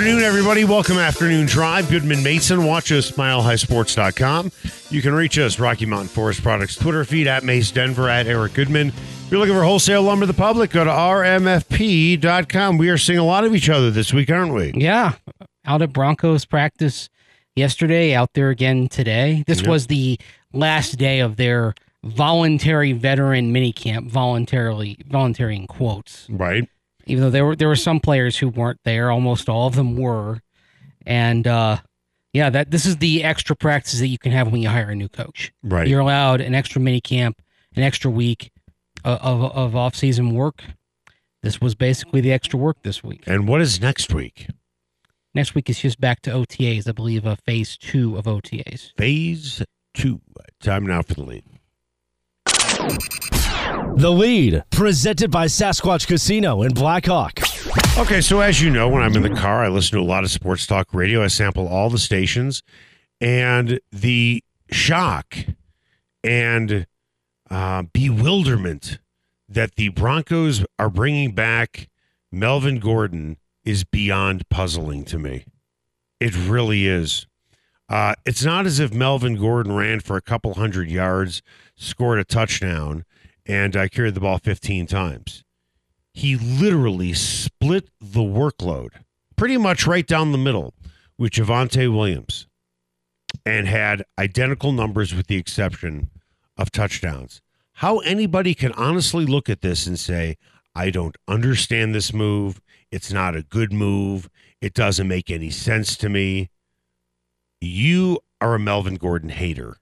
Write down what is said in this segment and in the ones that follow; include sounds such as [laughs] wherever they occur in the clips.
Afternoon, everybody. Welcome Afternoon Drive. Goodman Mason. Watch us, milehighsports.com. You can reach us, Rocky Mountain Forest Products Twitter feed at Mace Denver at Eric Goodman. If you're looking for wholesale lumber to the public, go to rmfp.com. We are seeing a lot of each other this week, aren't we? Yeah, out at Broncos practice yesterday, out there again today. This was the last day of their voluntary veteran minicamp, voluntarily voluntary in quotes. Right. Even though there were there were some players who weren't there, almost all of them were. And uh yeah, that this is the extra practice that you can have when you hire a new coach. Right. You're allowed an extra mini camp, an extra week of of, of off season work. This was basically the extra work this week. and what is next week? Next week is just back to OTAs, I believe, uh, phase two of OTAs. Phase two. Time now for the lead. The lead, presented by Sasquatch Casino in Blackhawk. Okay, so as you know, when I'm in the car, I listen to a lot of sports talk radio. I sample all the stations, and the shock and uh, bewilderment that the Broncos are bringing back Melvin Gordon is beyond puzzling to me. It really is. Uh, it's not as if Melvin Gordon ran for a couple hundred yards, scored a touchdown, and I carried the ball 15 times he literally split the workload pretty much right down the middle with Javonte Williams and had identical numbers with the exception of touchdowns. How anybody can honestly look at this and say, I don't understand this move. It's not a good move. It doesn't make any sense to me. You are a Melvin Gordon hater.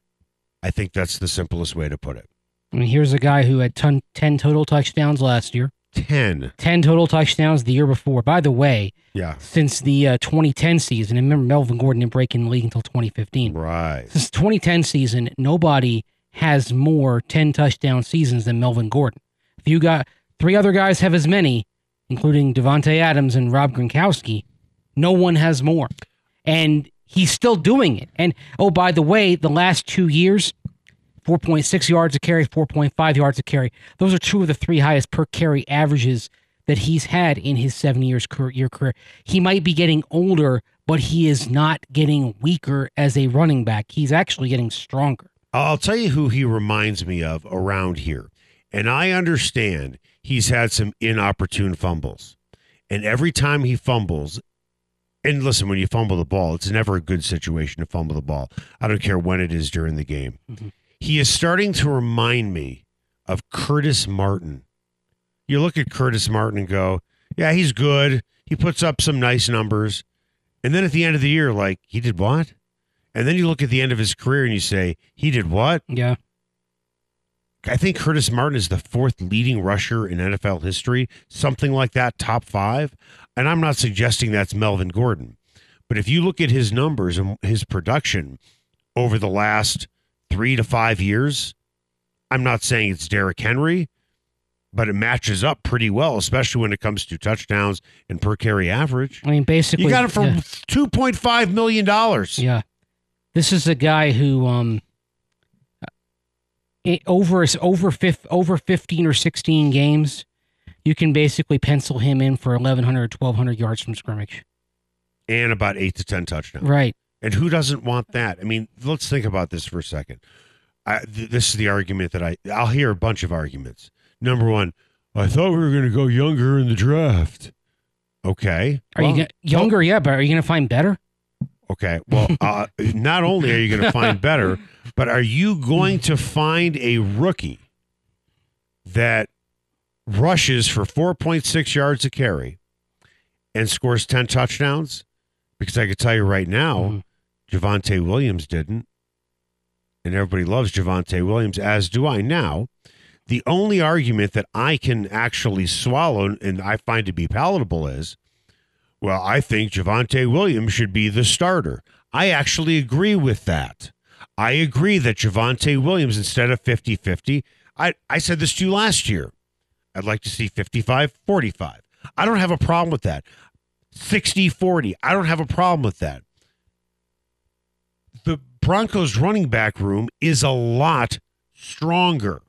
I think that's the simplest way to put it. I mean, here's a guy who had ton, 10 total touchdowns last year, 10. 10 total touchdowns the year before. By the way, Yeah. since the uh, 2010 season, and remember, Melvin Gordon didn't break in the league until 2015. Right. Since 2010 season, nobody has more 10 touchdown seasons than Melvin Gordon. If you got three other guys have as many, including Davante Adams and Rob Gronkowski, no one has more. And he's still doing it. And oh, by the way, the last two years, 4.6 yards a carry, 4.5 yards a carry. Those are two of the three highest per carry averages that he's had in his seven years career, year career. He might be getting older, but he is not getting weaker as a running back. He's actually getting stronger. I'll tell you who he reminds me of around here. And I understand he's had some inopportune fumbles. And every time he fumbles, and listen, when you fumble the ball, it's never a good situation to fumble the ball. I don't care when it is during the game. Mm-hmm. He is starting to remind me of Curtis Martin. You look at Curtis Martin and go, yeah, he's good. He puts up some nice numbers. And then at the end of the year, like, he did what? And then you look at the end of his career and you say, he did what? Yeah. I think Curtis Martin is the fourth leading rusher in NFL history, something like that, top five. And I'm not suggesting that's Melvin Gordon. But if you look at his numbers and his production over the last three to five years, I'm not saying it's Derrick Henry, but it matches up pretty well, especially when it comes to touchdowns and per carry average. I mean, basically, You got it for yeah. $2.5 million. Yeah. This is a guy who um over over fif, over 15 or 16 games, you can basically pencil him in for 1100 1200 yards from scrimmage. And about eight to 10 touchdowns. Right. And who doesn't want that? I mean, let's think about this for a second. I, th- this is the argument that I I'll hear a bunch of arguments. Number one, I thought we were going to go younger in the draft. Okay, Are Well, you gonna, younger? Yeah, but are you going to find better? Okay, well, [laughs] uh, not only are you going to find [laughs] better, but are you going to find a rookie that rushes for four point six yards a carry and scores ten touchdowns? Because I could tell you right now, Mhm. Javonte Williams didn't. And everybody loves Javonte Williams, as do I now. The only argument that I can actually swallow and I find to be palatable is well, I think Javonte Williams should be the starter. I actually agree with that. I agree that Javonte Williams, instead of 50 50, I, I said this to you last year. I'd like to see 55 45. I don't have a problem with that. 60 40. I don't have a problem with that. Broncos running back room is a lot stronger.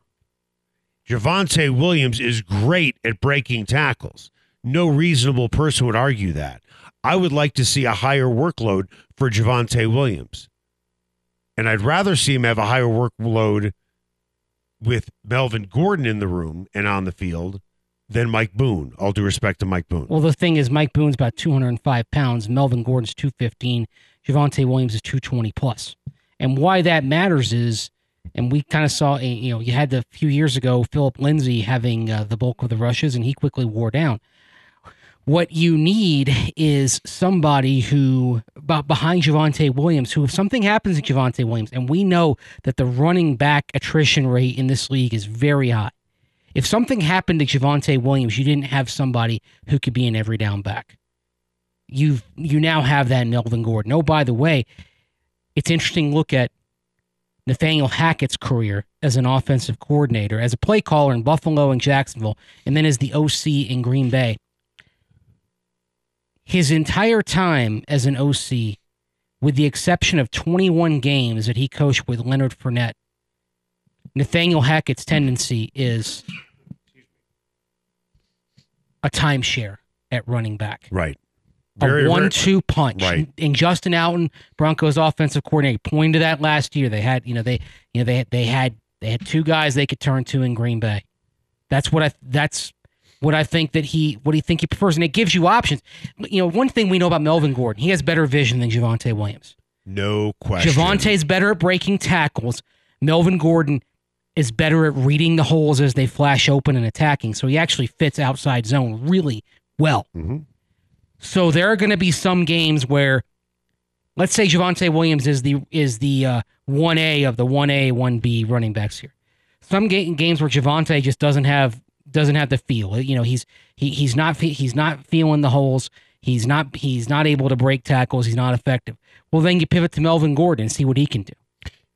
Javonte Williams is great at breaking tackles. No reasonable person would argue that. I would like to see a higher workload for Javonte Williams. And I'd rather see him have a higher workload with Melvin Gordon in the room and on the field than Mike Boone. All due respect to Mike Boone. Well, the thing is, Mike Boone's about 205 pounds. Melvin Gordon's 215. Javonte Williams is 220 plus. And why that matters is, and we kind of saw, a, you know, you had the few years ago Phillip Lindsay having uh, the bulk of the rushes, and he quickly wore down. What you need is somebody who, behind Javonte Williams, who if something happens to Javonte Williams, and we know that the running back attrition rate in this league is very high. If something happened to Javonte Williams, you didn't have somebody who could be an every down back. You you now have that in Melvin Gordon. Oh, by the way, it's interesting to look at Nathaniel Hackett's career as an offensive coordinator, as a play caller in Buffalo and Jacksonville, and then as the OC in Green Bay his entire time as an OC, with the exception of 21 games that he coached with Leonard Fournette, Nathaniel Hackett's tendency is a timeshare at running back. Right. a one-two punch. Right. And Justin Outten, Broncos offensive coordinator, pointed to that last year. They had, you know, they, you know, they they had they had two guys they could turn to in Green Bay. That's what I. That's what I think that he what do you think he prefers, and it gives you options. You know, one thing we know about Melvin Gordon, he has better vision than Javonte Williams. No question. Javonte's better at breaking tackles. Melvin Gordon is better at reading the holes as they flash open and attacking. So he actually fits outside zone really well. Mhm. So there are going to be some games where, let's say Javonte Williams is the is the one A of the one A one B running backs here. Some ga- games where Javonte just doesn't have doesn't have the feel. You know, he's he he's not he's not feeling the holes. He's not he's not able to break tackles. He's not effective. Well, then you pivot to Melvin Gordon and see what he can do.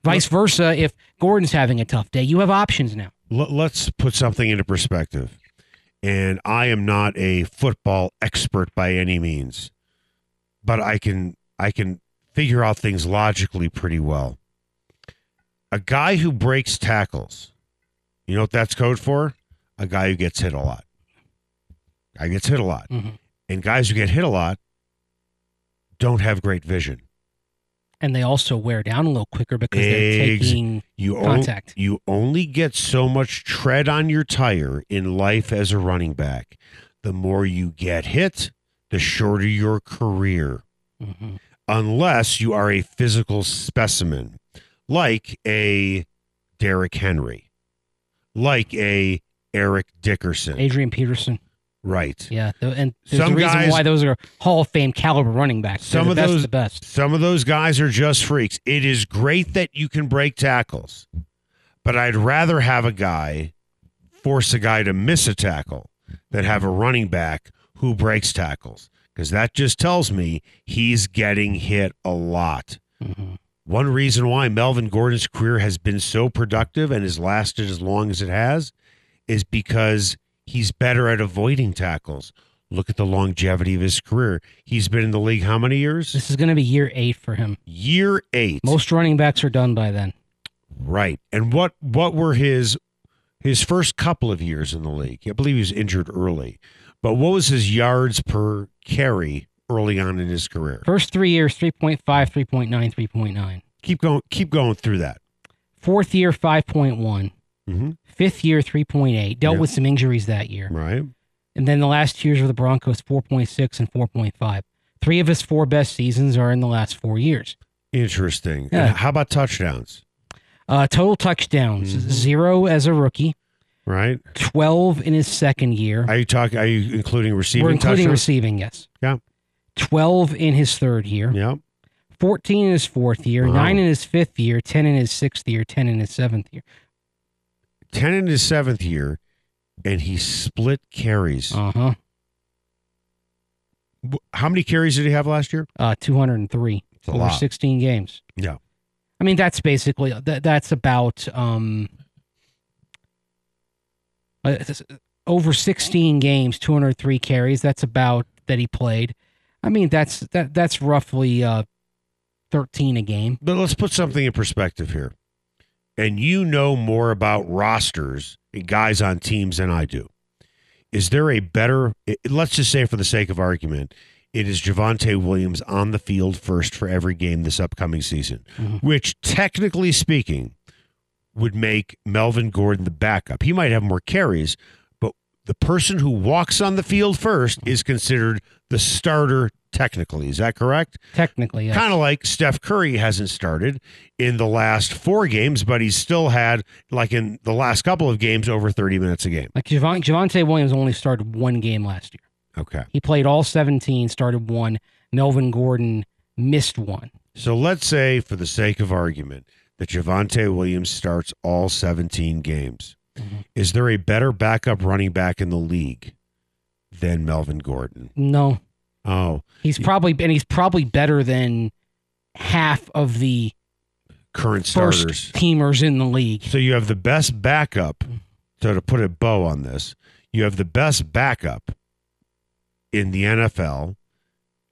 Vice versa, if Gordon's having a tough day, you have options now. Let- Let's put something into perspective. And I am not a football expert by any means, but I can I can figure out things logically pretty well. A guy who breaks tackles, you know what that's code for? A guy who gets hit a lot. Guy gets hit a lot. Mhm. And guys who get hit a lot don't have great vision. And they also wear down a little quicker because they're taking You on- Contact. you only get so much tread on your tire in life as a running back. The more you get hit, the shorter your career, Mhm. unless you are a physical specimen, like a Derrick Henry, like a Eric Dickerson. Adrian Peterson. Right. Yeah, and there's Some a reason guys- why those are Hall of Fame caliber running backs. They're Some the of best those- of the best. Some of those guys are just freaks. It is great that you can break tackles, but I'd rather have a guy force a guy to miss a tackle than have a running back who breaks tackles because that just tells me he's getting hit a lot. Mhm. One reason why Melvin Gordon's career has been so productive and has lasted as long as it has is because he's better at avoiding tackles. Look at the longevity of his career. He's been in the league how many years? This is going to be year eight for him. Year eight. Most running backs are done by then. right. And what what were his his first couple of years in the league? I believe he was injured early. But what was his yards per carry early on in his career? First three years, 3.5, 3.9, 3.9. Keep going keep going through that. Fourth year, 5.1. hmm Fifth year, 3.8. Dealt Yeah. with some injuries that year. Right. And then the last two years with the Broncos, 4.6 and 4.5. Three of his four best seasons are in the last four years. Interesting. Yeah. How about touchdowns? Uh, total touchdowns, Mhm. zero as a rookie, Right? 12 in his second year. Are you talking are you including receiving We're including touchdowns? receiving, yes. Yeah. 12 in his third year, yeah. 14 in his fourth year, Wow. 9 in his fifth year, 10 in his sixth year, 10 in his seventh year. 10 in his seventh year, and he split carries. Uh huh. How many carries did he have last year? Uh, 203. It's over 16 games. Yeah. I mean, that's basically that, that's about um uh, over 16 games, 203 carries. That's about that he played. I mean, that's that that's roughly uh 13 a game. But let's put something in perspective here. And you know more about rosters and guys on teams than I do. Is there a better, let's just say for the sake of argument, it is Javonte Williams on the field first for every game this upcoming season, Mhm. which technically speaking would make Melvin Gordon the backup. He might have more carries, the person who walks on the field first is considered the starter technically. Is that correct? Technically, yes. Kind of like Steph Curry hasn't started in the last four games, but he's still had, like in the last couple of games, over 30 minutes a game. like Javon, Javonte Williams only started one game last year. Okay. He played all 17, started one. Melvin Gordon missed one. So let's say, for the sake of argument, that Javonte Williams starts all 17 games. Mhm. Is there a better backup running back in the league than Melvin Gordon? No, Oh, he's probably and he's probably better than half of the current first starters. teamers in the league. So you have the best backup. So to put a bow on this, you have the best backup in the NFL.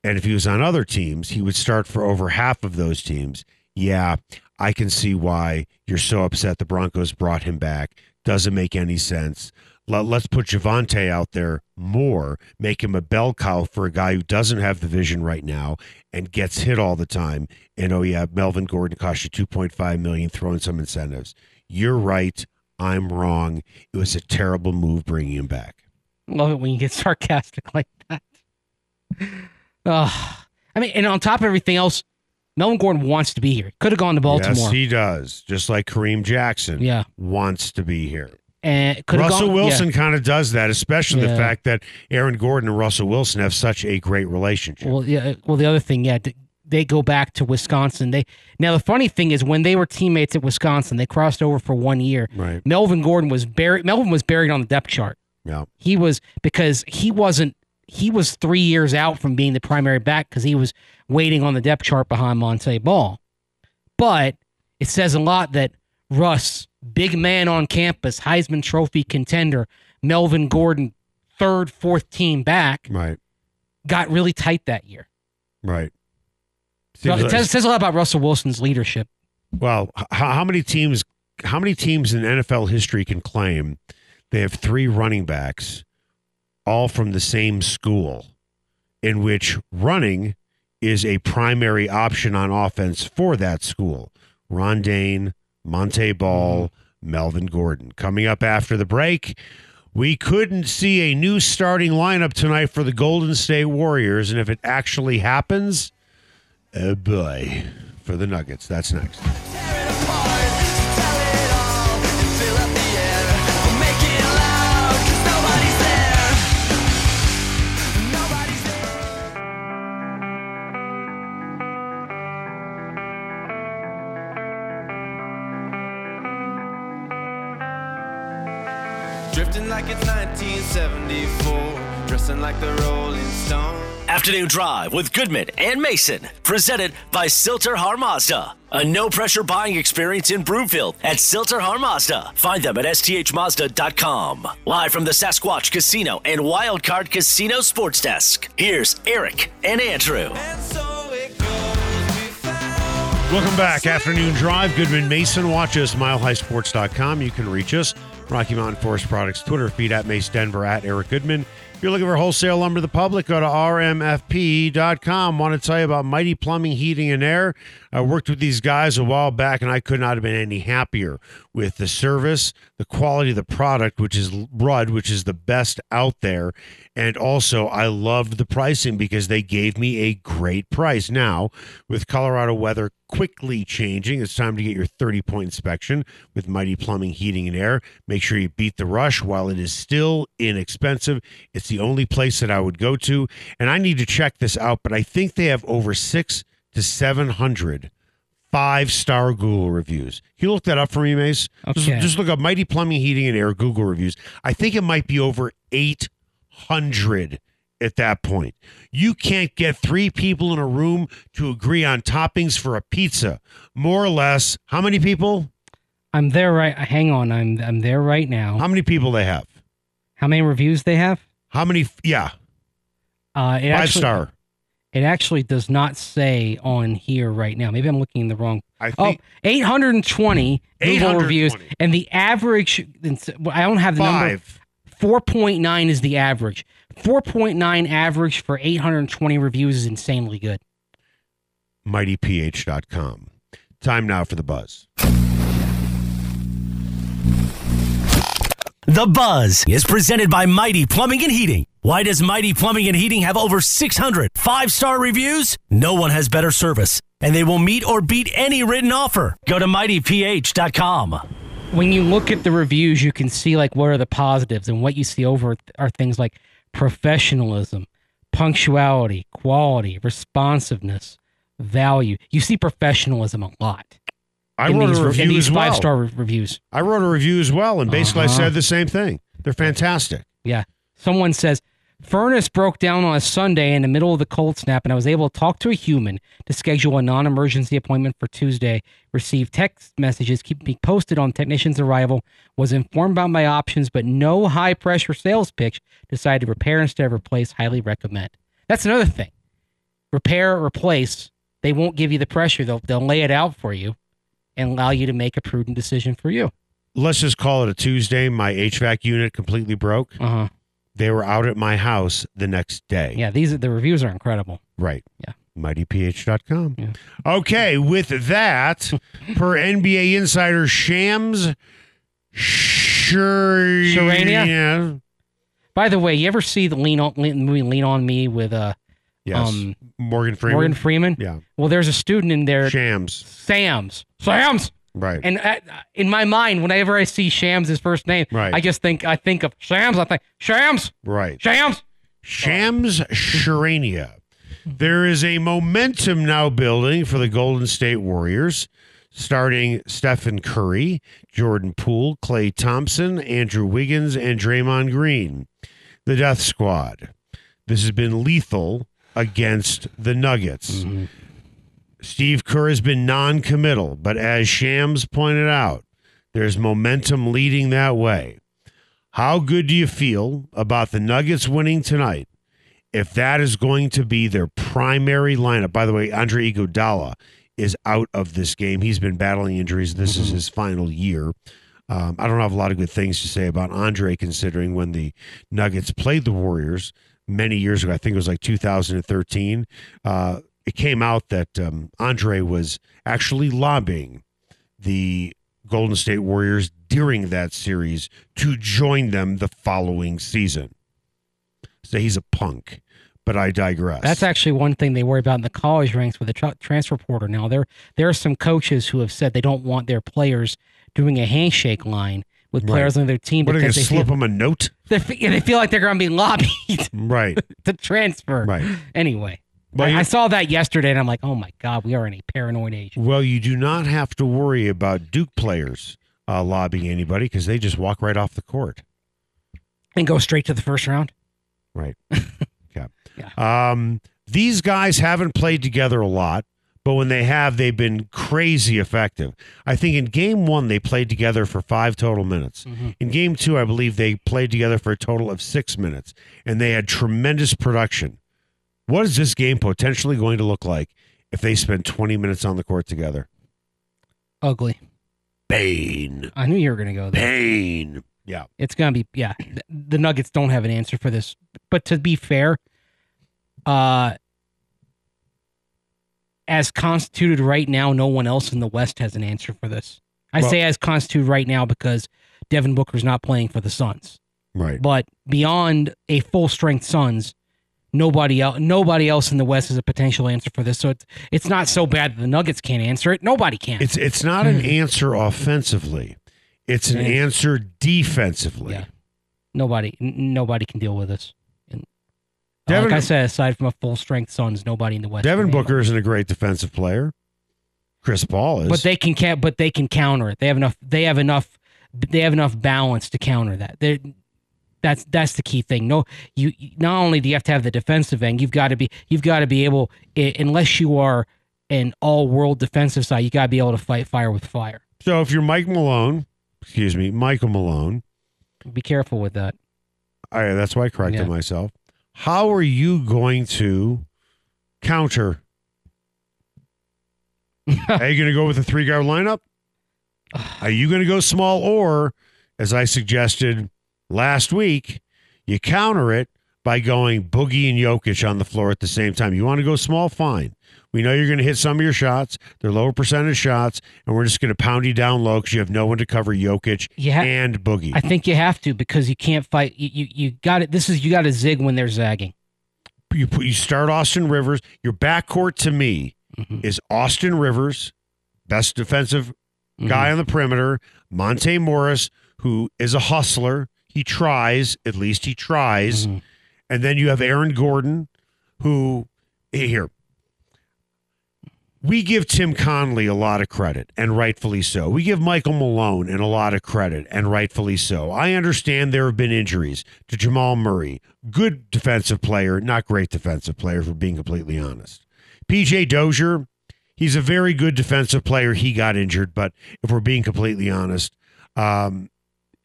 And if he was on other teams, he would start for over half of those teams. Yeah, I can see why you're so upset the Broncos brought him back. Doesn't make any sense. Let, let's put Javonte out there more, make him a bell cow for a guy who doesn't have the vision right now and gets hit all the time. And oh yeah, Melvin Gordon cost you 2.5 million, throwing some incentives. You're right. I'm wrong. It was a terrible move bringing him back. Love it when you get sarcastic [laughs] like that. Ugh. I mean, and on top of everything else, Melvin Gordon wants to be here. Could have gone to Baltimore. Yes, he does. Just like Kareem Jackson yeah, wants to be here. and could Russell gone, Wilson kind of does that, especially the fact that Aaron Gordon and Russell Wilson have such a great relationship. Well, yeah. Uh, well, the other thing, yeah, they go back to Wisconsin. They now the funny thing is when they were teammates at Wisconsin, they crossed over for one year. right. Melvin Gordon was buried. Melvin was buried on the depth chart. Yeah. He was because he wasn't. He was three years out from being the primary back because he was waiting on the depth chart behind Montee Ball. But it says a lot that Russ, big man on campus, Heisman Trophy contender, Melvin Gordon, third, fourth team back, Right. got really tight that year. Right. So it says, says a lot about Russell Wilson's leadership. Well, how many teams? How many teams in NFL history can claim they have three running backs, all from the same school, in which running is a primary option on offense for that school? Ron Dayne, Montee Ball, Melvin Gordon. Coming up after the break. We couldn't see a new starting lineup tonight for the Golden State Warriors, and if it actually happens, oh boy, for the Nuggets. That's next. Like it's 1974, dressing like the Rolling Stones. Afternoon Drive with Goodman and Mason, presented by Sill-TerHar Mazda. A no pressure buying experience in Broomfield at Sill-TerHar Mazda. Find them at sthmazda.com. Live from the Sasquatch Casino and Wildcard Casino Sports Desk. Here's Eric and Andrew. And so it goes, we Welcome back. Afternoon Drive. Goodman Mason. Watch us, milehighsports.com. You can reach us. Rocky Mountain Forest Products Twitter feed at Mace Denver at Eric Goodman. If you're looking for wholesale lumber to the public, go to rmfp.com. Want to tell you about Mighty Plumbing, Heating, and Air. I worked with these guys a while back, and I could not have been any happier with the service, the quality of the product, which is Ruud, which is the best out there. And also, I loved the pricing because they gave me a great price. Now, with Colorado weather quickly changing, it's time to get your 30 point inspection with Mighty Plumbing, Heating, and Air. Make sure you beat the rush while it is still inexpensive. It's the only place that I would go to. And I need to check this out, but I think they have over six to 700 five star Google reviews. Can you look that up for me, Mace? Just, Okay. just look up Mighty Plumbing, Heating, and Air Google reviews. I think it might be over 800 at that point. You can't get three people in a room to agree on toppings for a pizza. More or less, how many people? I'm there right. Hang on, I'm I'm there right now. How many people they have? How many reviews they have? How many? Yeah, Uh, it five actually, star. It actually does not say on here right now. Maybe I'm looking in the wrong. I Oh, think 820 Google reviews, 820. and the average. I don't have the number. five. 4.9 is the average. 4.9 average for 820 reviews is insanely good. MightyPH.com. Time now for the buzz. The Buzz is presented by Mighty Plumbing and Heating. Why does Mighty Plumbing and Heating have over 600 five star reviews? No one has better service, and they will meet or beat any written offer. Go to mightyph.com. When you look at the reviews, you can see like what are the positives, and what you see over are things like professionalism, punctuality, quality, responsiveness, value. You see professionalism a lot. I wrote these, a review as well. five star reviews. I wrote a review as well, and basically I Uh-huh. said the same thing. They're fantastic. Yeah. Someone says, Furnace broke down on a Sunday in the middle of the cold snap, and I was able to talk to a human to schedule a non emergency appointment for Tuesday. Received text messages, keep me posted on technician's arrival, was informed about my options, but no high pressure sales pitch. Decided to repair instead of replace. Highly recommend. That's another thing. Repair, replace. They won't give you the pressure. They'll, they'll lay it out for you and allow you to make a prudent decision for you. Let's just call it a Tuesday. My HVAC unit completely broke. Uh huh. They were out at my house the next day. Yeah, these are, the reviews are incredible. Right. Yeah. MightyPH.com. Yeah. Okay, with that, [laughs] per NBA insider Shams Sure Charania? By the way, you ever see the Lean on Lean, movie Lean on Me with uh Yes. um Morgan Freeman. Morgan Freeman? Yeah. Well, there's a student in there, Shams. Sam's. Sam's. Right. And uh, in my mind, whenever I see Shams' his first name, Right. I just think I think of Shams. I think Shams, right. Shams. Shams Charania. There is a momentum now building for the Golden State Warriors, starting Stephen Curry, Jordan Poole, Klay Thompson, Andrew Wiggins, and Draymond Green. The Death Squad. This has been lethal against the Nuggets. Steve Kerr has been non committal, but as Shams pointed out, there's momentum leading that way. How good do you feel about the Nuggets winning tonight if that is going to be their primary lineup? By the way, Andre Iguodala is out of this game. He's been battling injuries. This is his final year. Um, I don't have a lot of good things to say about Andre, considering when the Nuggets played the Warriors many years ago. I think it was like 2013. Uh, it came out that um, Andre was actually lobbying the Golden State Warriors during that series to join them the following season. So he's a punk, but I digress. That's actually one thing they worry about in the college ranks with the tra- transfer portal. Now there there are some coaches who have said they don't want their players doing a handshake line with players on their team what are they going because to they slip them a note? They they feel like they're going to be lobbied [laughs] Right, to transfer. right. Anyway, Well, I, I saw that yesterday and I'm like, oh my god, we are in a paranoid age. Well, you do not have to worry about Duke players uh, lobbying anybody because they just walk right off the court. And go straight to the first round. Right. [laughs] yeah. yeah. Um, these guys haven't played together a lot, but when they have, they've been crazy effective. I think in game one, they played together for five total minutes. In game two, I believe they played together for a total of six minutes, and they had tremendous production. What is this game potentially going to look like if they spend 20 minutes on the court together? Ugly. Bane. I knew you were going to go there. Bane. Yeah. It's going to be yeah. The Nuggets don't have an answer for this. But to be fair, uh as constituted right now, no one else in the West has an answer for this. I Well- say as constituted right now because Devin Booker's not playing for the Suns. Right. But beyond a full strength Suns, nobody else nobody else in the West is a potential answer for this. So it's it's not so bad that the Nuggets can't answer it. Nobody can. It's it's not an hmm. answer offensively. It's an Yeah. answer defensively. Yeah. nobody n- nobody can deal with this. Uh, Devin- like I said, aside from a full strength Suns, nobody in the West. Devin Booker isn't a great defensive player. Chris Paul is. but they can ca- but they can counter it. They have enough. They have enough. They have enough balance to counter that. They That's that's the key thing. No, you not only do you have to have the defensive end, you've got to be you've got to be able, unless you are an all-world defensive side, you got to be able to fight fire with fire. So if you're Mike Malone, excuse me, Michael Malone, Be careful with that. I, that's why I corrected Yeah. myself. How are you going to counter? [laughs] are you going to go with a three guard lineup? Are you going to go small, or as I suggested last week, you counter it by going Boogie and Jokic on the floor at the same time? You want to go small, fine. We know you're going to hit some of your shots. They're lower percentage shots, and we're just going to pound you down low because you have no one to cover Jokic Yeah. and Boogie. I think you have to because you can't fight. You you, you got it. This is you got to zig when they're zagging. you put you start Austin Rivers. Your backcourt to me Mhm. is Austin Rivers, best defensive Mm-hmm. guy on the perimeter. Monte Morris, who is a hustler. He tries, at least he tries. Mhm. And then you have Aaron Gordon, who here. We give Tim Connelly a lot of credit, and rightfully so. We give Michael Malone and a lot of credit, and rightfully so. I understand there have been injuries to Jamal Murray, good defensive player, not great defensive player, for being completely honest. PJ Dozier, he's a very good defensive player. He got injured, but if we're being completely honest, um,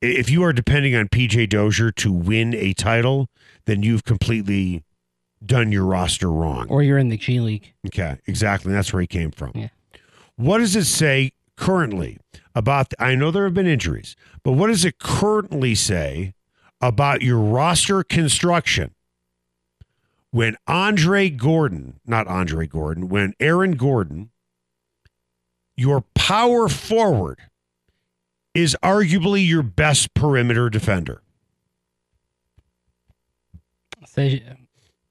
if you are depending on PJ Dozier to win a title, then you've completely done your roster wrong. Or you're in the G League. Okay, exactly. That's where he came from. Yeah. What does it say currently about? I know there have been injuries, but what does it currently say about your roster construction when Andre Gordon, not Andre Gordon, when Aaron Gordon, your power forward, is arguably your best perimeter defender? Says-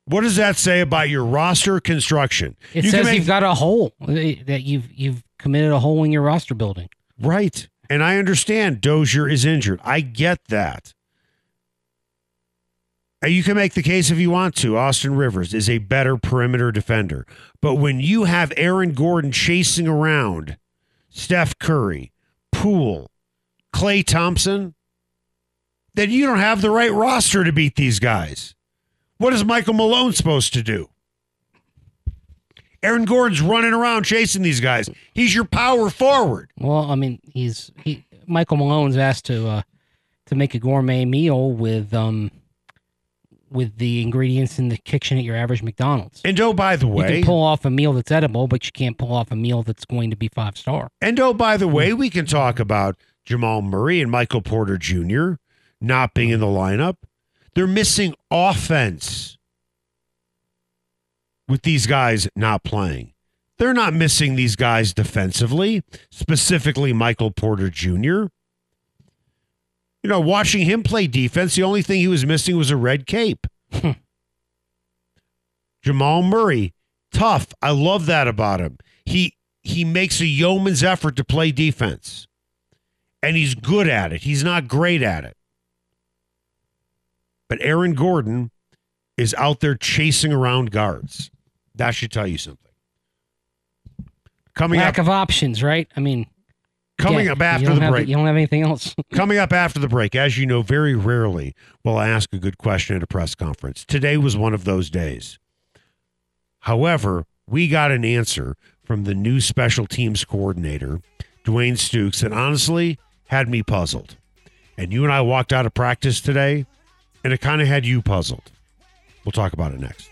What does that say about your roster construction? It you says make, you've got a hole that you've you've committed a hole in your roster building. Right. And I understand Dozier is injured. I get that. And you can make the case if you want to. Austin Rivers is a better perimeter defender. But when you have Aaron Gordon chasing around Steph Curry, Poole, Klay Thompson, then you don't have the right roster to beat these guys. What is Michael Malone supposed to do? Aaron Gordon's running around chasing these guys. He's your power forward. Well, I mean, he's he Michael Malone's asked to uh to make a gourmet meal with um with the ingredients in the kitchen at your average McDonald's. And oh, by the way, You can pull off a meal that's edible, but you can't pull off a meal that's going to be five star. and oh, by the way, we can talk about Jamal Murray and Michael Porter Jr. not being in the lineup. They're missing offense with these guys not playing. They're not missing these guys defensively, specifically Michael Porter Jr. You know, watching him play defense, the only thing he was missing was a red cape. Hmm. Jamal Murray, tough. I love that about him. He he makes a yeoman's effort to play defense. And he's good at it. He's not great at it. But Aaron Gordon is out there chasing around guards. That should tell you something. Coming Lack up of options, right? I mean, coming yeah, up after the have- break. you don't have anything else. [laughs] Coming up after the break, as you know, very rarely will I ask a good question at a press conference. Today was one of those days. However, we got an answer from the new special teams coordinator, Dwayne Stukes, that honestly had me puzzled. And you and I walked out of practice today, and it kind of had you puzzled. We'll talk about it next.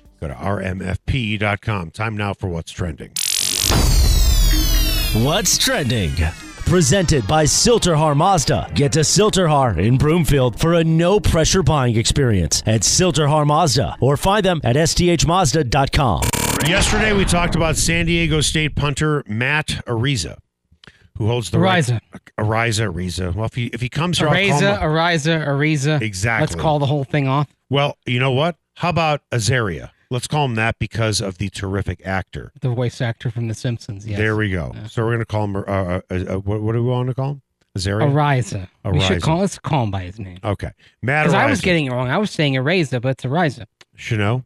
go to rmfp.com. Time now for what's trending. What's trending? Presented by Sill-TerHar Mazda. Get to Sill-TerHar in Broomfield for a no pressure buying experience at Sill-TerHar Mazda or find them at sthmazda.com. Yesterday, we talked about San Diego State punter Matt Araiza, who holds the Ariza. right. Ariza, Ariza. Well, if he if he comes here, I'll call Ariza, him. Ariza, Ariza. Exactly. Let's call the whole thing off. Well, you know what? How about Azaria? Let's call him that because of the terrific actor. The voice actor from The Simpsons. Yes. There we go. So we're going to call him. Uh, uh, uh, uh, what, what do we want to call him? Azaria. Ariza. We should call. Let's call him by his name. Okay, Matt Because I was getting it wrong. I was saying Ariza, but it's Ariza. Chanel.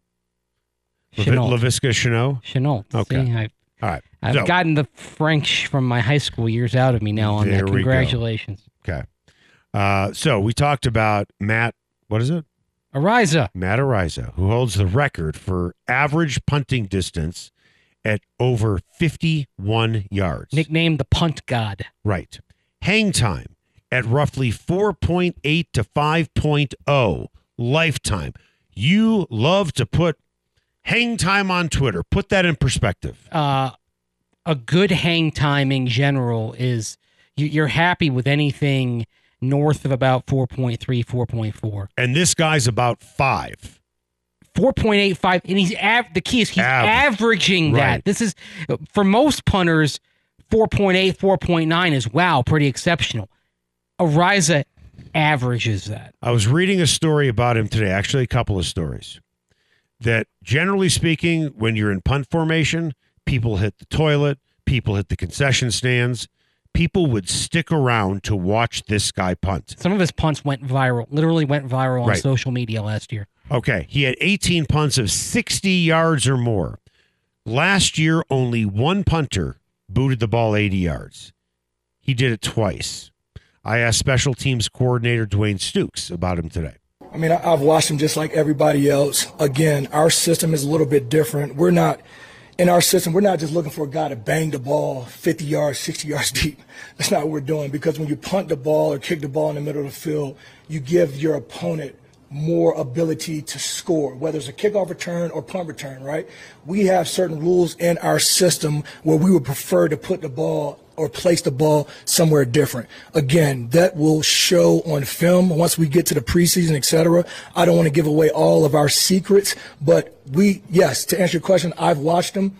Chenault. Lavisca Chanel. Chenault. Okay. See, I, All right. I've So- gotten the French from my high school years out of me now on that. Congratulations. Okay. Uh, so we talked about Matt. What is it? Ariza. Matt Araiza, who holds the record for average punting distance at over 51 yards. Nicknamed the punt god. Right. Hang time at roughly 4.8 to 5.0 lifetime. You love to put hang time on Twitter. Put that in perspective. uh, a good hang time in general is you, you're happy with anything north of about 4.3, 4.4. And this guy's about five. 4.85 and he's av- the key is he's Average. averaging Right. that this is for most punters 4.8 4.9 is wow pretty exceptional Araiza averages that I was reading a story about him today, actually, a couple of stories. That generally speaking, when you're in punt formation, people hit the toilet, people hit the concession stands, people would stick around to watch this guy punt. some of his punts went viral literally went viral on Right. social media last year Okay, he had 18 punts of 60 yards or more. Last year, only one punter booted the ball 80 yards. He did it twice. I asked special teams coordinator Dwayne Stukes about him today. I mean, I- I've watched him just like everybody else. Again, our system is a little bit different. We're not, in our system, we're not just looking for a guy to bang the ball 50 yards, 60 yards [laughs] deep. That's not what we're doing because when you punt the ball or kick the ball in the middle of the field, you give your opponent more ability to score, whether it's a kickoff return or punt return, right? We have certain rules in our system where we would prefer to put the ball or place the ball somewhere different. Again, that will show on film once we get to the preseason, etc. I don't want to give away all of our secrets, but we, yes, to answer your question, I've watched them.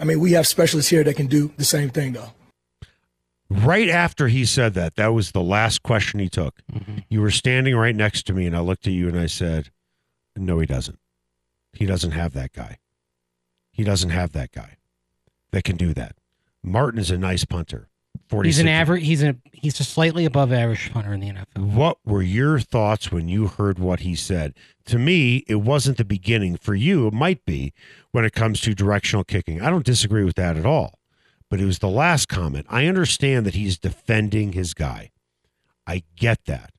I mean, we have specialists here that can do the same thing, though. Right after he said that, that was the last question he took. Mm-hmm. You were standing right next to me, and I looked at you and I said, No, he doesn't. He doesn't have that guy. He doesn't have that guy that can do that. Martin is a nice punter. 46 he's an average he's a he's a slightly above average punter in the nfl What were your thoughts when you heard what he said? To me, it wasn't the beginning. For you, it might be when it comes to directional kicking. I don't disagree with that at all. But it was the last comment. I understand that he's defending his guy. I get that.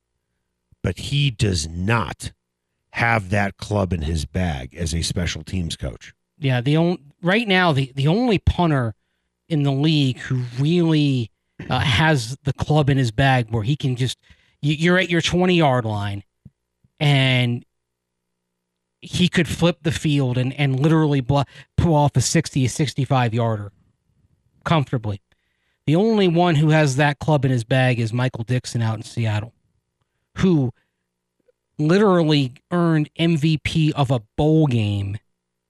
But he does not have that club in his bag as a special teams coach. Yeah, the only right now the the only punter in the league who really uh, has the club in his bag where he can just you, you're at your 20 yard line and he could flip the field and and literally pull off a 60 a 65 yarder comfortably. The only one who has that club in his bag is Michael Dickson out in Seattle, who literally earned MVP of a bowl game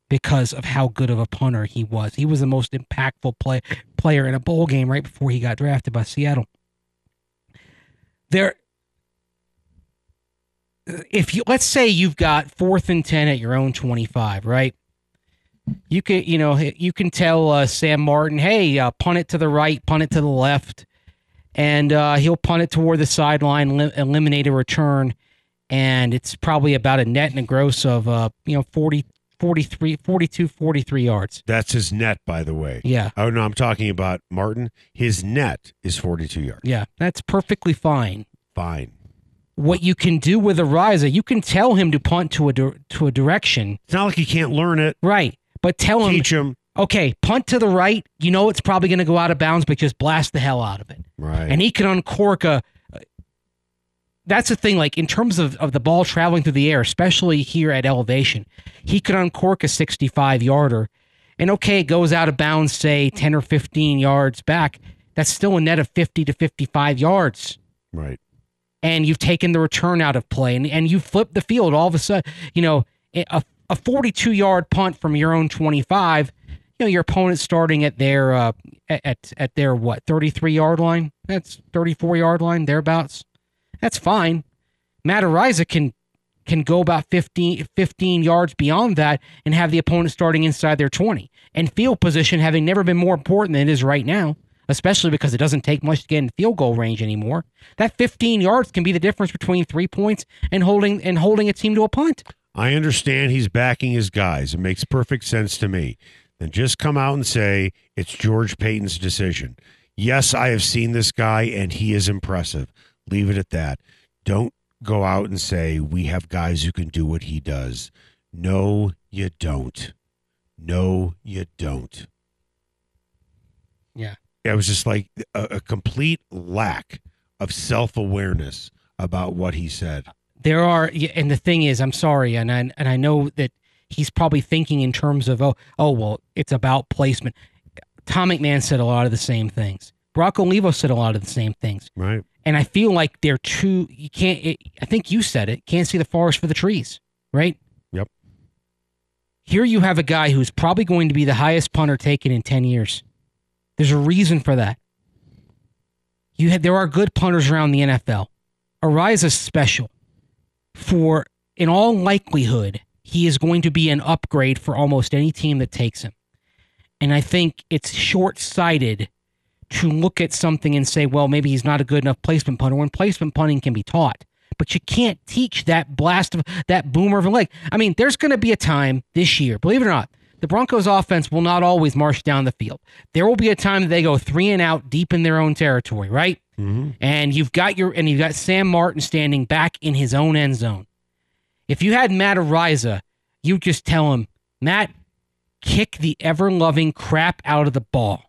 because of how good of a punter he was. He was the most impactful play, player in a bowl game right before he got drafted by Seattle. There, if you let's say you've got fourth and ten at your own twenty-five, right? You can, you know, you can tell uh, Sam Martin, "Hey, uh, punt it to the right, punt it to the left," and uh, he'll punt it toward the sideline, lim- eliminate a return, and it's probably about a net and a gross of uh, you know 40, 43, 42, 43 yards. That's his net, by the way. Yeah. Oh, no, I'm talking about Martin. His net is 42 yards. Yeah, that's perfectly fine. Fine. What you can do with Araiza, you can tell him to punt to a to a direction, It's not like he can't learn it. right? But tell him, Teach him. okay, punt to the right. You know it's probably going to go out of bounds, but just blast the hell out of it. Right. and he can uncork a. That's the thing. Like in terms of, of the ball traveling through the air, especially here at elevation, he could uncork a 65 yarder, and okay, it goes out of bounds, say 10 or 15 yards back. That's still a net of 50 to 55 yards. Right. And you've taken the return out of play and, and you flip the field all of a sudden. You know, a, a 42 yard punt from your own 25, you know, your opponent's starting at their, uh, at, at their what, 33 yard line? That's 34 yard line, thereabouts. That's fine. Matt Araiza can can go about 15, 15 yards beyond that and have the opponent starting inside their 20. And field position having never been more important than it is right now, especially because it doesn't take much to get in field goal range anymore. That 15 yards can be the difference between three points and holding and holding a team to a punt. I understand he's backing his guys. It makes perfect sense to me. Then just come out and say it's George Paton's decision. Yes, I have seen this guy and he is impressive. Leave it at that. Don't go out and say we have guys who can do what he does. No, you don't. No, you don't. Yeah. It was just like a, a complete lack of self awareness about what he said. There are and the thing is, I'm sorry, and I and I know that he's probably thinking in terms of oh oh well, it's about placement. Tom McMahon said a lot of the same things. Brock Olivo said a lot of the same things. Right. And I feel like they're too. You can't. It, I think you said it. Can't see the forest for the trees. Right. Yep. Here you have a guy who's probably going to be the highest punter taken in ten years. There's a reason for that. You had there are good punters around the NFL. Araiza's special. For in all likelihood, he is going to be an upgrade for almost any team that takes him. And I think it's short sighted to look at something and say, well, maybe he's not a good enough placement punter when placement punting can be taught. But you can't teach that blast of that boomer of a leg. I mean, there's going to be a time this year, believe it or not, the Broncos offense will not always march down the field. There will be a time that they go three and out deep in their own territory, right? Mm-hmm. And you've got your and you've got Sam Martin standing back in his own end zone. If you had Matt Araiza, you'd just tell him, Matt, kick the ever loving crap out of the ball.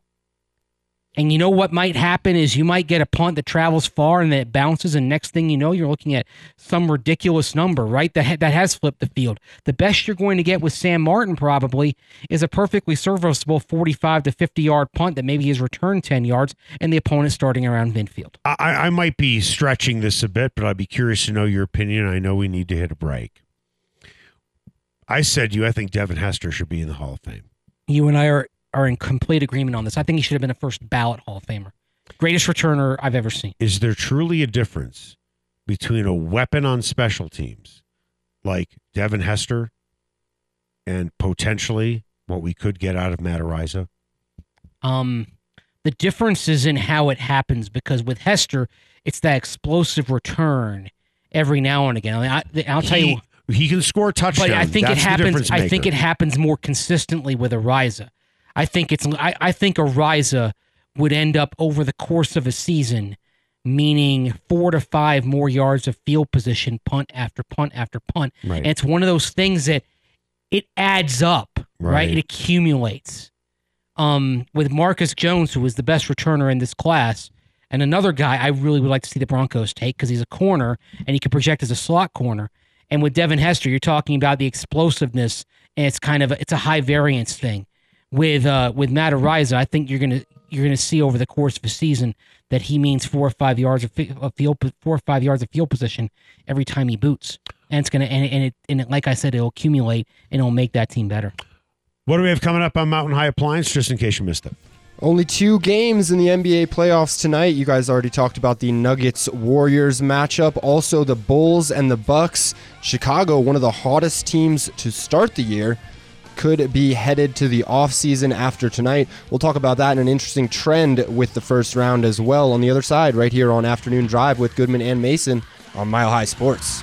And you know what might happen is you might get a punt that travels far and then it bounces, and next thing you know, you're looking at some ridiculous number, right? That ha- that has flipped the field. The best you're going to get with Sam Martin probably is a perfectly serviceable 45 to 50 yard punt that maybe is returned 10 yards, and the opponent starting around midfield. I, I might be stretching this a bit, but I'd be curious to know your opinion. I know we need to hit a break. I said you, I think Devin Hester should be in the Hall of Fame. You and I are are in complete agreement on this. I think he should have been a first ballot Hall of Famer, greatest returner I've ever seen. Is there truly a difference between a weapon on special teams like Devin Hester and potentially what we could get out of Matt Araiza? Um, the difference is in how it happens because with Hester, it's that explosive return every now and again. I mean, I, will tell he, you, he can score touchdowns. but I think That's it happens. I think it happens more consistently with Araiza. I think it's. I, I think Araiza would end up over the course of a season, meaning four to five more yards of field position, punt after punt after punt. Right. And it's one of those things that it adds up, right? Right. It accumulates. Um, with Marcus Jones, who was the best returner in this class, and another guy I really would like to see the Broncos take because he's a corner and he can project as a slot corner. And with Devin Hester, you're talking about the explosiveness, and it's kind of a, it's a high variance thing. With uh, with Matt Araiza, I think you're gonna you're gonna see over the course of a season that he means four or five yards of, fi- of field four or five yards of field position every time he boots, and it's gonna and, and it and it, like I said, it'll accumulate and it'll make that team better. What do we have coming up on Mountain High Appliance, just in case you missed it? Only two games in the NBA playoffs tonight. You guys already talked about the Nuggets Warriors matchup, also the Bulls and the Bucks. Chicago, one of the hottest teams to start the year, could be headed to the offseason after tonight. We'll talk about that and an interesting trend with the first round as well on the other side, right here on Afternoon Drive with Goodman and Mason on Mile High Sports.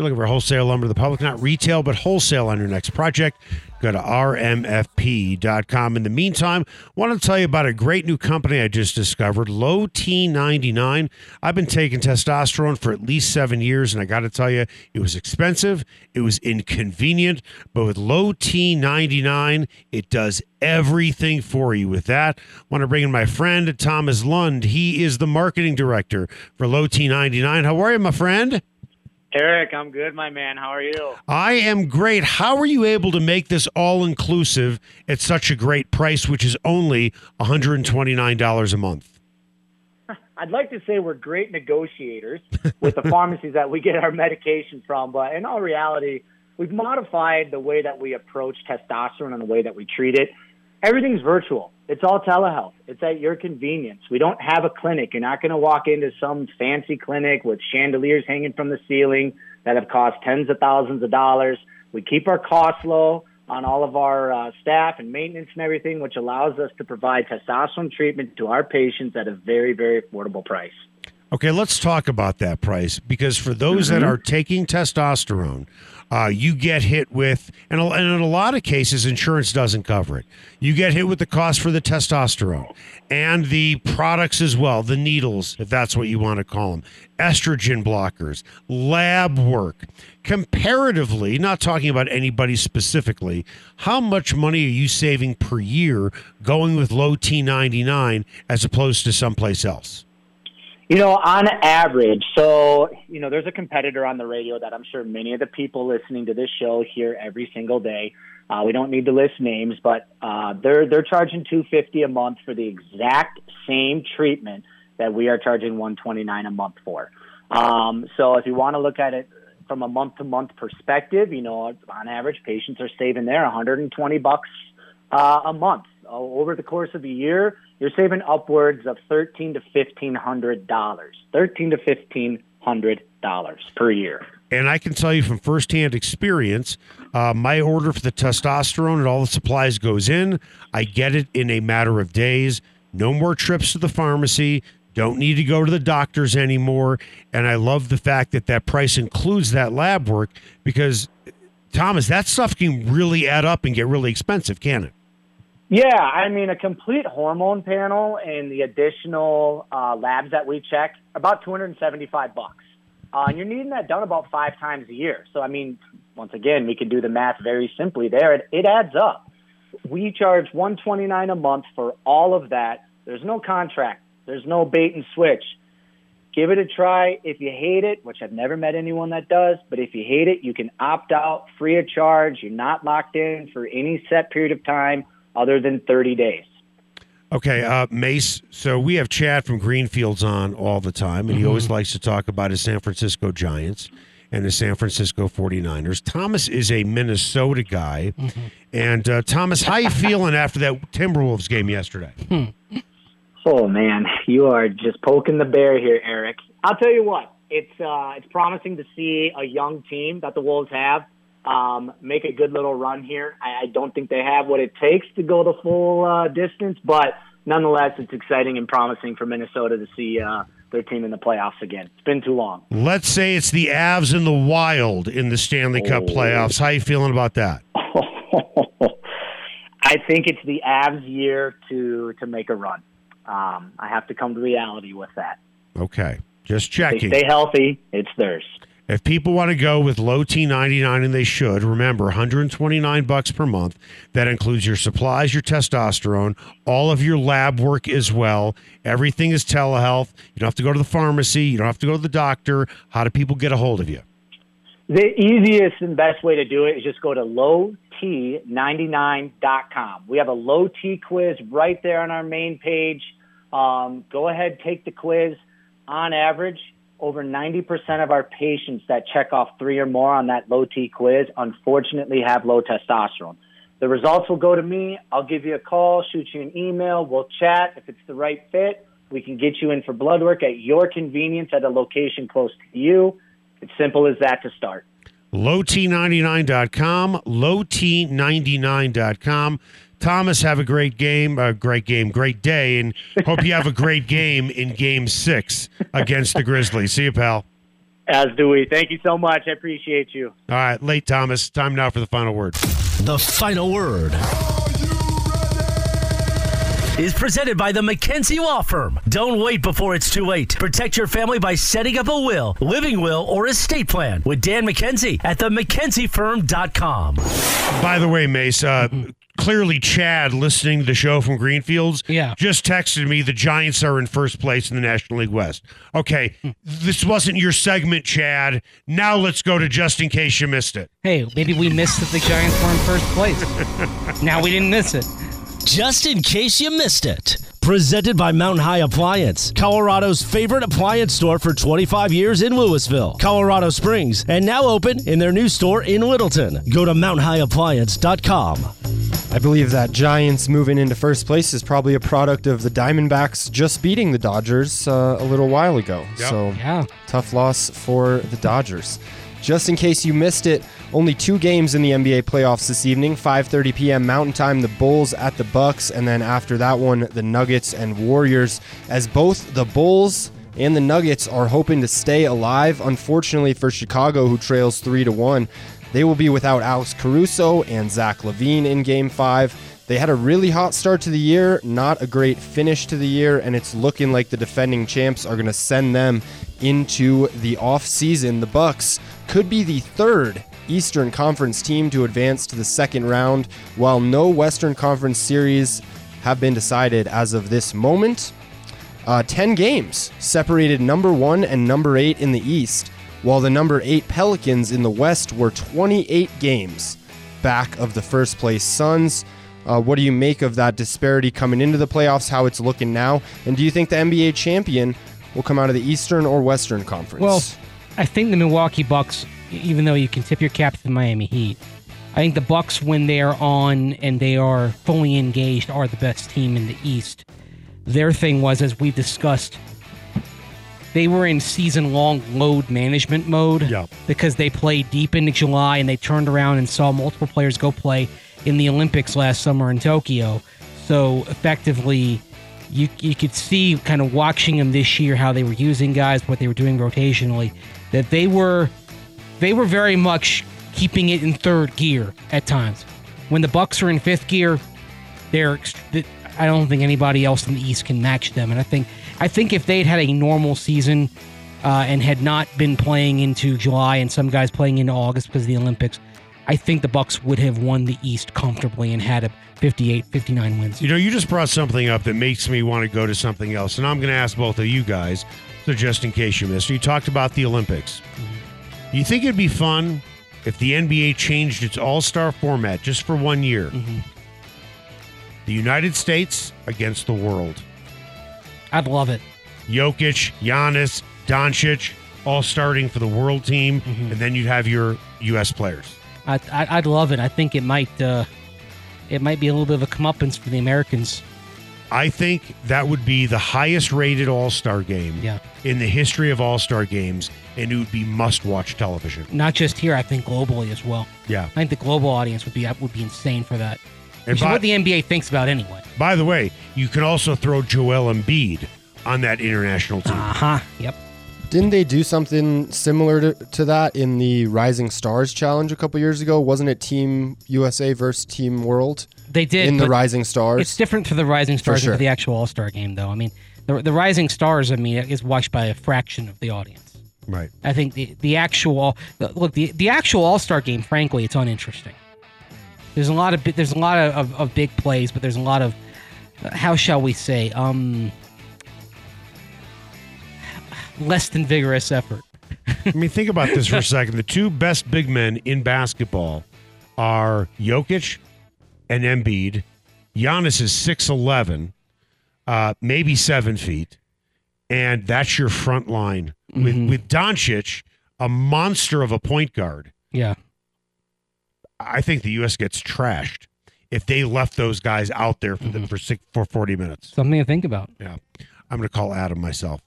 You're looking for wholesale lumber to the public, not retail, but wholesale on your next project, go to rmfp.com. In the meantime, I want to tell you about a great new company I just discovered, Low T99. I've been taking testosterone for at least seven years, and I got to tell you, it was expensive, it was inconvenient, but with Low T99, it does everything for you. With that, I want to bring in my friend Thomas Lund. He is the marketing director for Low T99. How are you, my friend? Eric, I'm good, my man. How are you? I am great. How are you able to make this all inclusive at such a great price, which is only $129 a month? [laughs] I'd like to say we're great negotiators with the pharmacies that we get our medication from, but in all reality, we've modified the way that we approach testosterone and the way that we treat it. Everything's virtual. It's all telehealth. It's at your convenience. We don't have a clinic. You're not going to walk into some fancy clinic with chandeliers hanging from the ceiling that have cost tens of thousands of dollars. We keep our costs low on all of our uh, staff and maintenance and everything, which allows us to provide testosterone treatment to our patients at a very, very affordable price. Okay, let's talk about that price because for those that are taking testosterone, uh, you get hit with, and, and in a lot of cases, insurance doesn't cover it. You get hit with the cost for the testosterone and the products as well, the needles, if that's what you want to call them, estrogen blockers, lab work. Comparatively, not talking about anybody specifically, how much money are you saving per year going with low T99 as opposed to someplace else? You know, on average, so, you know, there's a competitor on the radio that I'm sure many of the people listening to this show hear every single day. Uh, we don't need to list names, but uh, they're they're charging 250 a month for the exact same treatment that we are charging 129 a month for. Um, so if you want to look at it from a month to month perspective, you know, on average, patients are saving there 120 bucks uh, a month. Uh, over the course of a year, you're saving upwards of thirteen to fifteen hundred dollars. Thirteen to fifteen hundred dollars per year. And I can tell you from firsthand experience, uh, my order for the testosterone and all the supplies goes in. I get it in a matter of days. No more trips to the pharmacy. Don't need to go to the doctors anymore. And I love the fact that that price includes that lab work because, Thomas, that stuff can really add up and get really expensive, can it? Yeah, I mean, a complete hormone panel and the additional uh, labs that we check about 275 bucks. Uh, and you're needing that done about five times a year. So, I mean, once again, we can do the math very simply there. It, it adds up. We charge 129 a month for all of that. There's no contract. There's no bait and switch. Give it a try. If you hate it, which I've never met anyone that does, but if you hate it, you can opt out free of charge. You're not locked in for any set period of time other than 30 days. Okay, uh, Mace. So we have Chad from Greenfields on all the time, and he always Mm-hmm. likes to talk about his San Francisco Giants and the San Francisco 49ers. Thomas is a Minnesota guy. Mm-hmm. And uh, Thomas, how you feeling after that Timberwolves game yesterday? Oh man, you are just poking the bear here, Eric. I'll tell you what, it's uh, it's promising to see a young team that the Wolves have um, make a good little run here. I, I don't think they have what it takes to go the full uh, distance, but nonetheless, it's exciting and promising for Minnesota to see uh, their team in the playoffs again. It's been too long. Let's say it's the Avs and the Wild in the Stanley Cup Oh. playoffs. How you feeling about that? [laughs] I think it's the Avs' year to to make a run. Um, I have to come to reality with that. Okay, just If they checking. stay healthy, it's theirs. If people want to go with low T99 and they should, remember 129 bucks per month. That includes your supplies, your testosterone, all of your lab work as well. Everything is telehealth. You don't have to go to the pharmacy, you don't have to go to the doctor. How do people get a hold of you? The easiest and best way to do it is just go to lowt99.com. We have a low T quiz right there on our main page. Um, go ahead, take the quiz. On average, over 90% of our patients that check off three or more on that low T quiz unfortunately have low testosterone. The results will go to me. I'll give you a call, shoot you an email. We'll chat. If it's the right fit, we can get you in for blood work at your convenience at a location close to you. It's simple as that to start. lowt99.com, lowt99.com. Thomas, have a great game, a great game, great day, and hope you have a great game in game six against the Grizzlies. See you, pal. As do we. Thank you so much. I appreciate you. All right, late Thomas. Time now for the final word. The final word is presented by the McKenzie Law Firm. Don't wait before it's too late. Protect your family by setting up a will, living will, or estate plan with Dan McKenzie at themckenziefirm.com. By the way, Mace, uh, clearly Chad, listening to the show from Greenfields, Yeah. just texted me the Giants are in first place in the National League West. Okay, hmm. this wasn't your segment, Chad. Now let's go to just in case you missed it. Hey, maybe we missed that the Giants were in first place. [laughs] now we didn't miss it. Just in case you missed it. Presented by Mountain High Appliance, Colorado's favorite appliance store for 25 years in Louisville, Colorado Springs, and now open in their new store in Littleton. Go to mountainhighappliance.com. I believe that Giants moving into first place is probably a product of the Diamondbacks just beating the Dodgers uh, a little while ago. Yep. So Yeah. tough loss for the Dodgers. Just in case you missed it, only two games in the NBA playoffs this evening. 5:30 p.m. Mountain Time, the Bulls at the Bucks, and then after that one, the Nuggets and Warriors. As both the Bulls and the Nuggets are hoping to stay alive. Unfortunately for Chicago, who trails three to one, they will be without Alex Caruso and Zach LaVine in Game Five. They had a really hot start to the year, not a great finish to the year, and it's looking like the defending champs are going to send them into the off season. The Bucks could be the third Eastern Conference team to advance to the second round, while no Western Conference series have been decided as of this moment. Uh, 10 games separated number one and number eight in the East, while the number eight Pelicans in the West were 28 games back of the first place Suns. Uh, what do you make of that disparity coming into the playoffs, how it's looking now? And do you think the NBA champion will come out of the Eastern or Western Conference? Well, I think the Milwaukee Bucks, even though you can tip your cap to the Miami Heat, I think the Bucks, when they are on and they are fully engaged, are the best team in the East. Their thing was, as we've discussed, they were in season-long load management mode Yeah. because they played deep into July and they turned around and saw multiple players go play in the Olympics last summer in Tokyo. So effectively, you you could see kind of watching them this year how they were using guys, what they were doing rotationally, that they were they were very much keeping it in third gear at times. When the Bucks are in fifth gear, they're I don't think anybody else in the East can match them. And I think I think if they'd had a normal season uh, and had not been playing into July and some guys playing into August because of the Olympics, I think the Bucks would have won the East comfortably and had a 58, 59 wins. You know, you just brought something up that makes me want to go to something else, and I'm going to ask both of you guys. So, just in case you missed, you talked about the Olympics. You think it'd be fun if the NBA changed its All Star format just for one year? The United States against the world. I'd love it. Jokic, Giannis, Doncic, all starting for the world team, and then you'd have your U.S. players. I, I, I'd love it. I think it might uh, it might be a little bit of a comeuppance for the Americans. I think that would be the highest rated All Star game Yeah. in the history of All Star games, and it would be must watch television. Not just here, I think globally as well. Yeah. I think the global audience would be would be insane for that. And Which is what the NBA thinks about anyway. by the way, you can also throw Joel Embiid on that international team. Uh huh. Yep. Didn't they do something similar to, to that in the Rising Stars Challenge a couple years ago? Wasn't it Team USA versus Team World They did in the Rising Stars? It's different for the Rising Stars sure. and for the actual All Star game, though. I mean, the, the Rising Stars, I mean, is watched by a fraction of the audience. Right. I think the the actual look the the actual All Star game, frankly, it's uninteresting. There's a lot of there's a lot of, of, of big plays, but there's a lot of how shall we say um less than vigorous effort. I mean, think about this for a [laughs] second. The two best big men in basketball are Jokic and Embiid. Giannis is 6'11, uh, maybe seven feet. And that's your front line. With, with Doncic, a monster of a point guard, Yeah. I think the U.S. gets trashed. if they left those guys out there for the, for six, for 40 minutes. Something to think about. Yeah. I'm going to call Adam myself.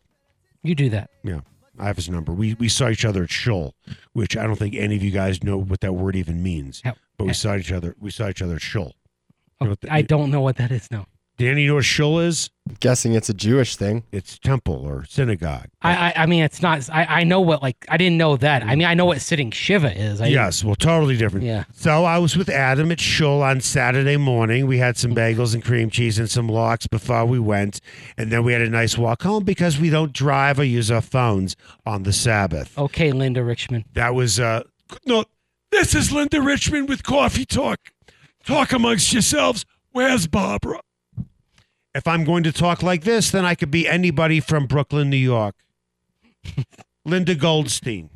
You do that. Yeah. I have his number. We we saw each other at shul, which I don't think any of you guys know what that word even means. How- But we saw each other. We saw each other at shul. Oh, you know the- I don't know what that is now. Danny, you know what shul is? Guessing it's a Jewish thing. It's temple or synagogue. I, I I mean it's not. I, I know what like I didn't know that. I mean I know what sitting shiva is. I, yes, well, totally different. Yeah. So I was with Adam at shul on Saturday morning. We had some bagels and cream cheese and some lox before we went, and then we had a nice walk home because we don't drive or use our phones on the Sabbath. Okay, Linda Richman. That was uh no. This is Linda Richman with Coffee Talk. Talk amongst yourselves. Where's Barbara? If I'm going to talk like this, then I could be anybody from Brooklyn, New York. [laughs] Linda Goldstein.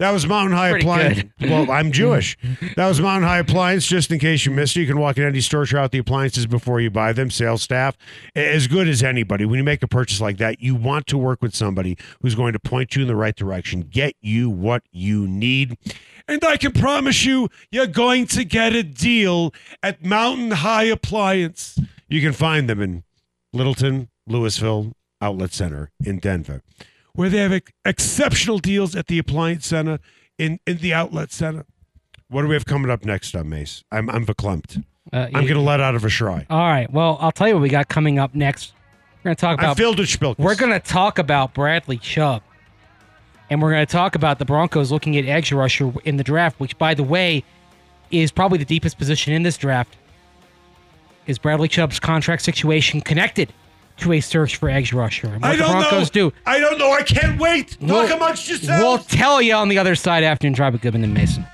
That was Mountain High Pretty Appliance. [laughs] Well, I'm Jewish. [laughs] That was Mountain High Appliance. Just in case you missed it, you can walk in any store, try out the appliances before you buy them. Sales staff, as good as anybody. When you make a purchase like that, you want to work with somebody who's going to point you in the right direction, get you what you need. And I can promise you, you're going to get a deal at Mountain High Appliance. You can find them in Littleton, Louisville Outlet Center in Denver, where they have ex- exceptional deals at the Appliance Center in, in the Outlet Center. What do we have coming up next on Mace? I'm I'm verklempt. Uh, I'm going to let out of a shrine. All right. Well, I'll tell you what we got coming up next. We're going to talk about. filled with spilkes. We're going to talk about Bradley Chubb, and we're going to talk about the Broncos looking at edge rusher in the draft, which, by the way, is probably the deepest position in this draft. Is Bradley Chubb's contract situation connected to a search for edge rusher? And what I the don't Broncos know. do? I don't know. I can't wait. Talk We'll- amongst We'll tell you on the other side after and drive with Goodman and Mason.